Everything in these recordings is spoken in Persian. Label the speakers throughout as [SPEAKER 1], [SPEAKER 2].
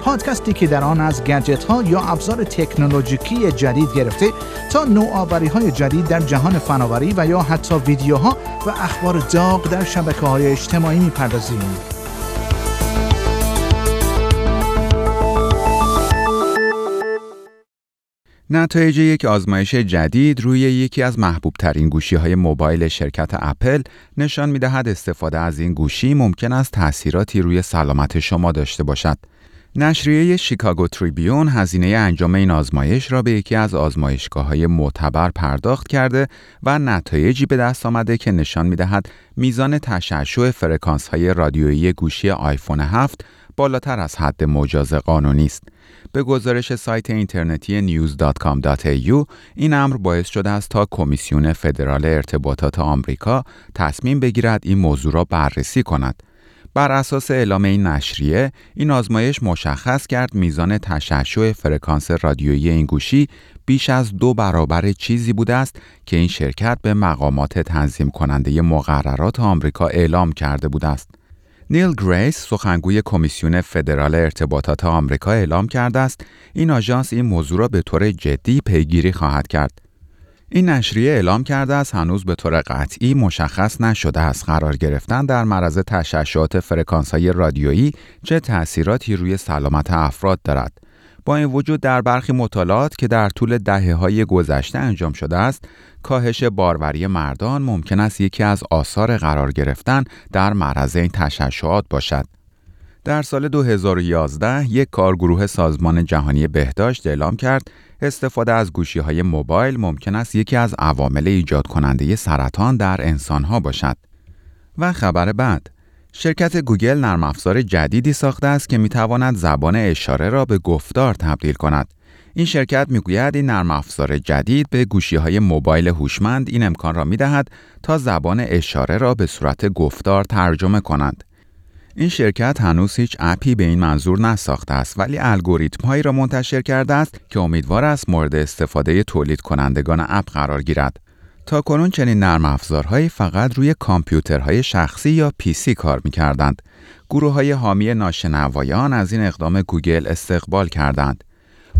[SPEAKER 1] پادکستی که در آن از گجت ها یا ابزار تکنولوژیکی جدید گرفته تا نوآوری های جدید در جهان فناوری و یا حتی ویدیوها و اخبار داغ در شبکه های اجتماعی می‌پردازیم.
[SPEAKER 2] نتایج یک آزمایش جدید روی یکی از محبوب ترین گوشی های موبایل شرکت اپل نشان می دهد استفاده از این گوشی ممکن است تأثیراتی روی سلامت شما داشته باشد. نشریه شیکاگو تریبیون هزینه انجام این آزمایش را به یکی از آزمایشگاه های معتبر پرداخت کرده و نتایجی به دست آمده که نشان می دهد میزان تشعشع فرکانس های رادیویی گوشی آیفون 7 بالاتر از حد مجاز قانونی است. به گزارش سایت اینترنتی news.com.au این امر باعث شده است تا کمیسیون فدرال ارتباطات آمریکا تصمیم بگیرد این موضوع را بررسی کند. بر اساس اعلام این نشریه این آزمایش مشخص کرد میزان تشعشع فرکانس رادیویی این گوشی بیش از دو برابر چیزی بوده است که این شرکت به مقامات تنظیم کننده مقررات آمریکا اعلام کرده بوده است. نیل گریس سخنگوی کمیسیون فدرال ارتباطات آمریکا اعلام کرده است این آژانس این موضوع را به طور جدی پیگیری خواهد کرد. این نشریه اعلام کرده است هنوز به طور قطعی مشخص نشده است قرار گرفتن در معرض تشعشعات فرکانس های رادیویی چه تأثیراتی روی سلامت افراد دارد. با این وجود در برخی مطالعات که در طول دهه های گذشته انجام شده است، کاهش باروری مردان ممکن است یکی از آثار قرار گرفتن در معرض این تشعشعات باشد. در سال 2011 یک کارگروه سازمان جهانی بهداشت اعلام کرد استفاده از گوشی های موبایل ممکن است یکی از عوامل ایجاد کننده سرطان در انسان ها باشد. و خبر بعد شرکت گوگل نرم افزار جدیدی ساخته است که می تواند زبان اشاره را به گفتار تبدیل کند. این شرکت می‌گوید این نرم افزار جدید به گوشی های موبایل هوشمند این امکان را می دهد تا زبان اشاره را به صورت گفتار ترجمه کنند. این شرکت هنوز هیچ اپی به این منظور نساخته است ولی الگوریتم هایی را منتشر کرده است که امیدوار است مورد استفاده تولید کنندگان اپ قرار گیرد. تا کنون چنین نرم افزارهایی فقط روی کامپیوترهای شخصی یا PC کار می کردند. گروه های حامی ناشنوایان از این اقدام گوگل استقبال کردند.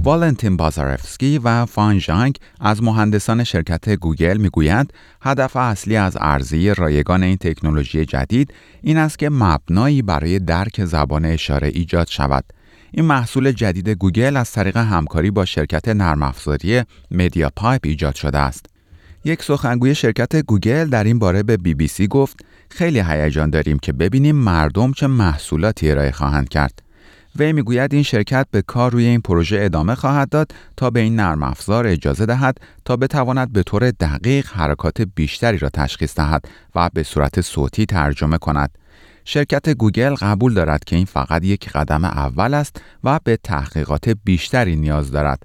[SPEAKER 2] والنتین بازارفسکی و فان جانگ از مهندسان شرکت گوگل می‌گویند هدف اصلی از عرضه رایگان این تکنولوژی جدید این است که مبنایی برای درک زبان اشاره ایجاد شود. این محصول جدید گوگل از طریق همکاری با شرکت نرم افزاری مدیا پایپ ایجاد شده است. یک سخنگوی شرکت گوگل در این باره به بی بی سی گفت خیلی هیجان داریم که ببینیم مردم چه محصولاتی ارائه خواهند کرد. وی می‌گوید این شرکت به کار روی این پروژه ادامه خواهد داد تا به این نرم افزار اجازه دهد تا بتواند به طور دقیق حرکات بیشتری را تشخیص دهد و به صورت صوتی ترجمه کند. شرکت گوگل قبول دارد که این فقط یک قدم اول است و به تحقیقات بیشتری نیاز دارد.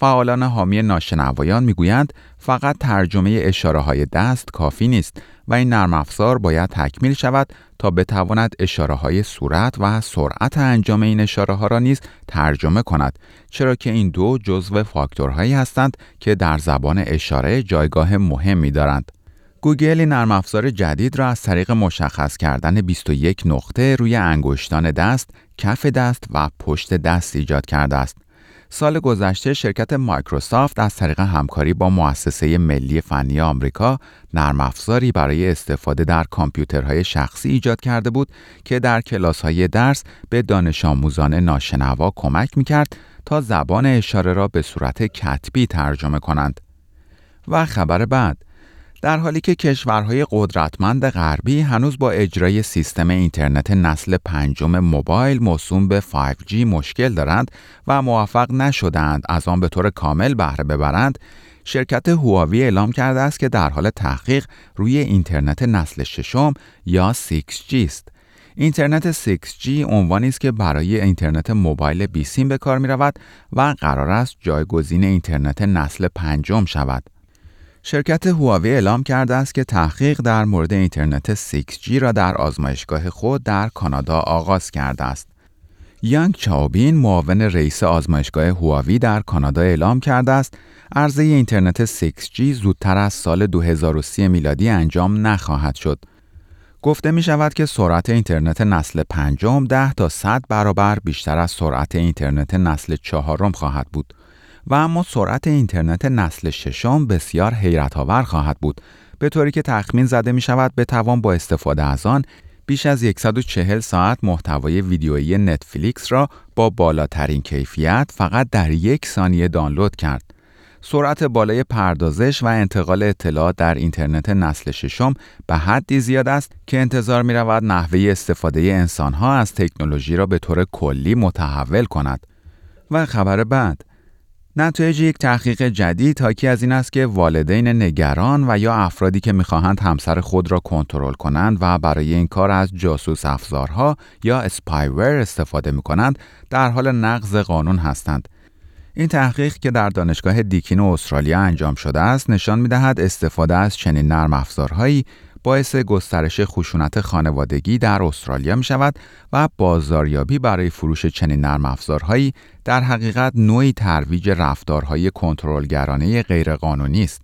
[SPEAKER 2] فعالان حامی ناشنوایان می‌گویند فقط ترجمه اشاره های دست کافی نیست و این نرم افزار باید تکمیل شود تا بتواند اشاره های صورت و سرعت انجام این اشاره ها را نیز ترجمه کند چرا که این دو جزو فاکتورهایی هستند که در زبان اشاره جایگاه مهمی دارند. گوگل این نرم افزار جدید را از طریق مشخص کردن 21 نقطه روی انگشتان دست، کف دست و پشت دست ایجاد کرده است. سال گذشته شرکت مایکروسافت از طریق همکاری با مؤسسه ملی فنی آمریکا نرم افزاری برای استفاده در کامپیوترهای شخصی ایجاد کرده بود که در کلاس‌های درس به دانش آموزان ناشنوا کمک می‌کرد تا زبان اشاره را به صورت کتبی ترجمه کنند. و خبر بعد در حالی که کشورهای قدرتمند غربی هنوز با اجرای سیستم اینترنت نسل پنجم موبایل موسوم به 5G مشکل دارند و موفق نشدند از آن به طور کامل بهره ببرند شرکت هواوی اعلام کرده است که در حال تحقیق روی اینترنت نسل ششم یا 6G است. اینترنت 6G عنوانی است که برای اینترنت موبایل بیسیم به کار می رود و قرار است جایگزین اینترنت نسل پنجم شود. شرکت هواوی اعلام کرده است که تحقیق در مورد اینترنت 6G را در آزمایشگاه خود در کانادا آغاز کرده است. یانگ چاوبین معاون رئیس آزمایشگاه هواوی در کانادا اعلام کرده است عرضه اینترنت 6G زودتر از سال 2030 میلادی انجام نخواهد شد. گفته می شود که سرعت اینترنت نسل پنجم 10 تا 100 برابر بیشتر از سرعت اینترنت نسل چهارم خواهد بود و اما سرعت اینترنت نسل ششم بسیار حیرت آور خواهد بود به طوری که تخمین زده می شود بتوان با استفاده از آن بیش از 140 ساعت محتوای ویدیویی نتفلیکس را با بالاترین کیفیت فقط در یک ثانیه دانلود کرد. سرعت بالای پردازش و انتقال اطلاعات در اینترنت نسل ششم به حدی زیاد است که انتظار می رود نحوه استفاده انسان ها از تکنولوژی را به طور کلی متحول کند. و خبر بعد نتایج یک تحقیق جدید حاکی از این است که والدین نگران و یا افرادی که می‌خواهند همسر خود را کنترل کنند و برای این کار از جاسوس افزارها یا اسپایور استفاده می کنند در حال نقض قانون هستند. این تحقیق که در دانشگاه دیکین استرالیا انجام شده است نشان می دهد استفاده از چنین نرم افزارهایی باعث گسترش خشونت خانوادگی در استرالیا می شود و بازاریابی برای فروش چنین نرم افزارهایی در حقیقت نوعی ترویج رفتارهای کنترلگرانه غیرقانونی است.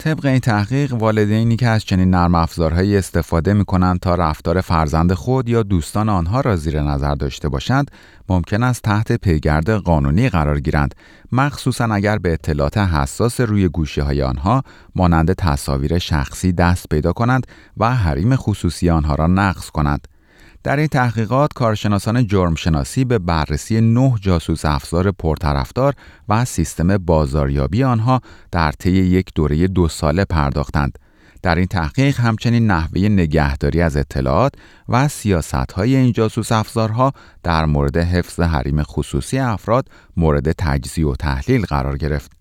[SPEAKER 2] طبق این تحقیق والدینی که از چنین نرم افزارهایی استفاده می کنند تا رفتار فرزند خود یا دوستان آنها را زیر نظر داشته باشند ممکن است تحت پیگرد قانونی قرار گیرند. مخصوصا اگر به اطلاعات حساس روی گوشی های آنها مانند تصاویر شخصی دست پیدا کنند و حریم خصوصی آنها را نقض کنند. در این تحقیقات کارشناسان جرمشناسی به بررسی نه جاسوس افزار پرطرفدار و سیستم بازاریابی آنها در طی یک دوره دو ساله پرداختند. در این تحقیق همچنین نحوه نگهداری از اطلاعات و سیاست های این جاسوس افزارها در مورد حفظ حریم خصوصی افراد مورد تجزیه و تحلیل قرار گرفت.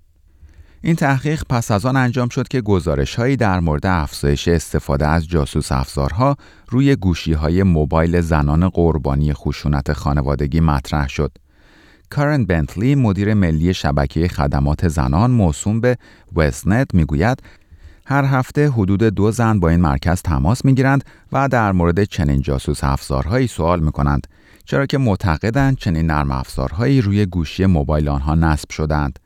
[SPEAKER 2] این تحقیق پس از آن انجام شد که گزارش هایی در مورد افزایش استفاده از جاسوس افزارها روی گوشی های موبایل زنان قربانی خشونت خانوادگی مطرح شد. کارن بنتلی مدیر ملی شبکه خدمات زنان موسوم به وستنت می‌گوید هر هفته حدود دو زن با این مرکز تماس می گیرند و در مورد چنین جاسوس افزارهایی سوال می کنند چرا که معتقدند چنین نرم افزارهایی روی گوشی موبایل آنها نصب شدند.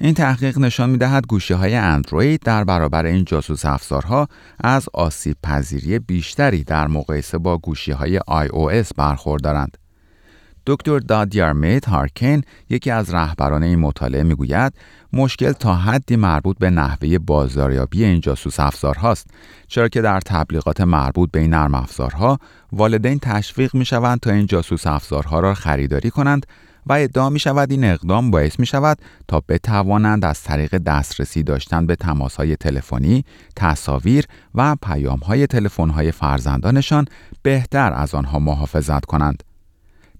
[SPEAKER 2] این تحقیق نشان می دهد گوشی های اندروید در برابر این جاسوس افزارها از آسیب پذیری بیشتری در مقایسه با گوشی های iOS برخوردارند. دکتر دادیارمیت هارکین یکی از رهبران این مطالعه می‌گوید مشکل تا حدی مربوط به نحوه بازاریابی این جاسوس افزارهاست چرا که در تبلیغات مربوط به این نرم افزارها والدین تشویق می شوند تا این جاسوس افزارها را خریداری کنند و ادعا می شود این اقدام باعث می شود تا بتوانند از طریق دسترسی داشتن به تماس های تلفنی، تصاویر و پیام های تلفن های فرزندانشان بهتر از آنها محافظت کنند.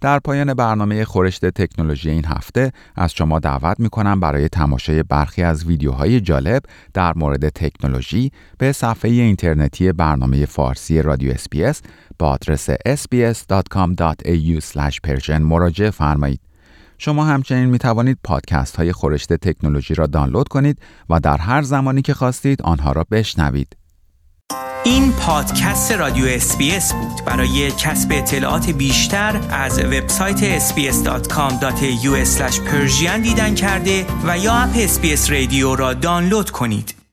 [SPEAKER 2] در پایان برنامه گزارش تکنولوژی این هفته از شما دعوت می کنم برای تماشای برخی از ویدیوهای جالب در مورد تکنولوژی به صفحه اینترنتی برنامه فارسی رادیو SBS با آدرس sbs.com.au مراجعه فرمایید. شما همچنین می توانید پادکست های گزارش تکنولوژی را دانلود کنید و در هر زمانی که خواستید آنها را بشنوید.
[SPEAKER 3] این پادکست رادیو SBS بود برای کسب اطلاعات بیشتر از وبسایت sbs.com.au دیدن کرده و یا اپ اسپیس رادیو را دانلود کنید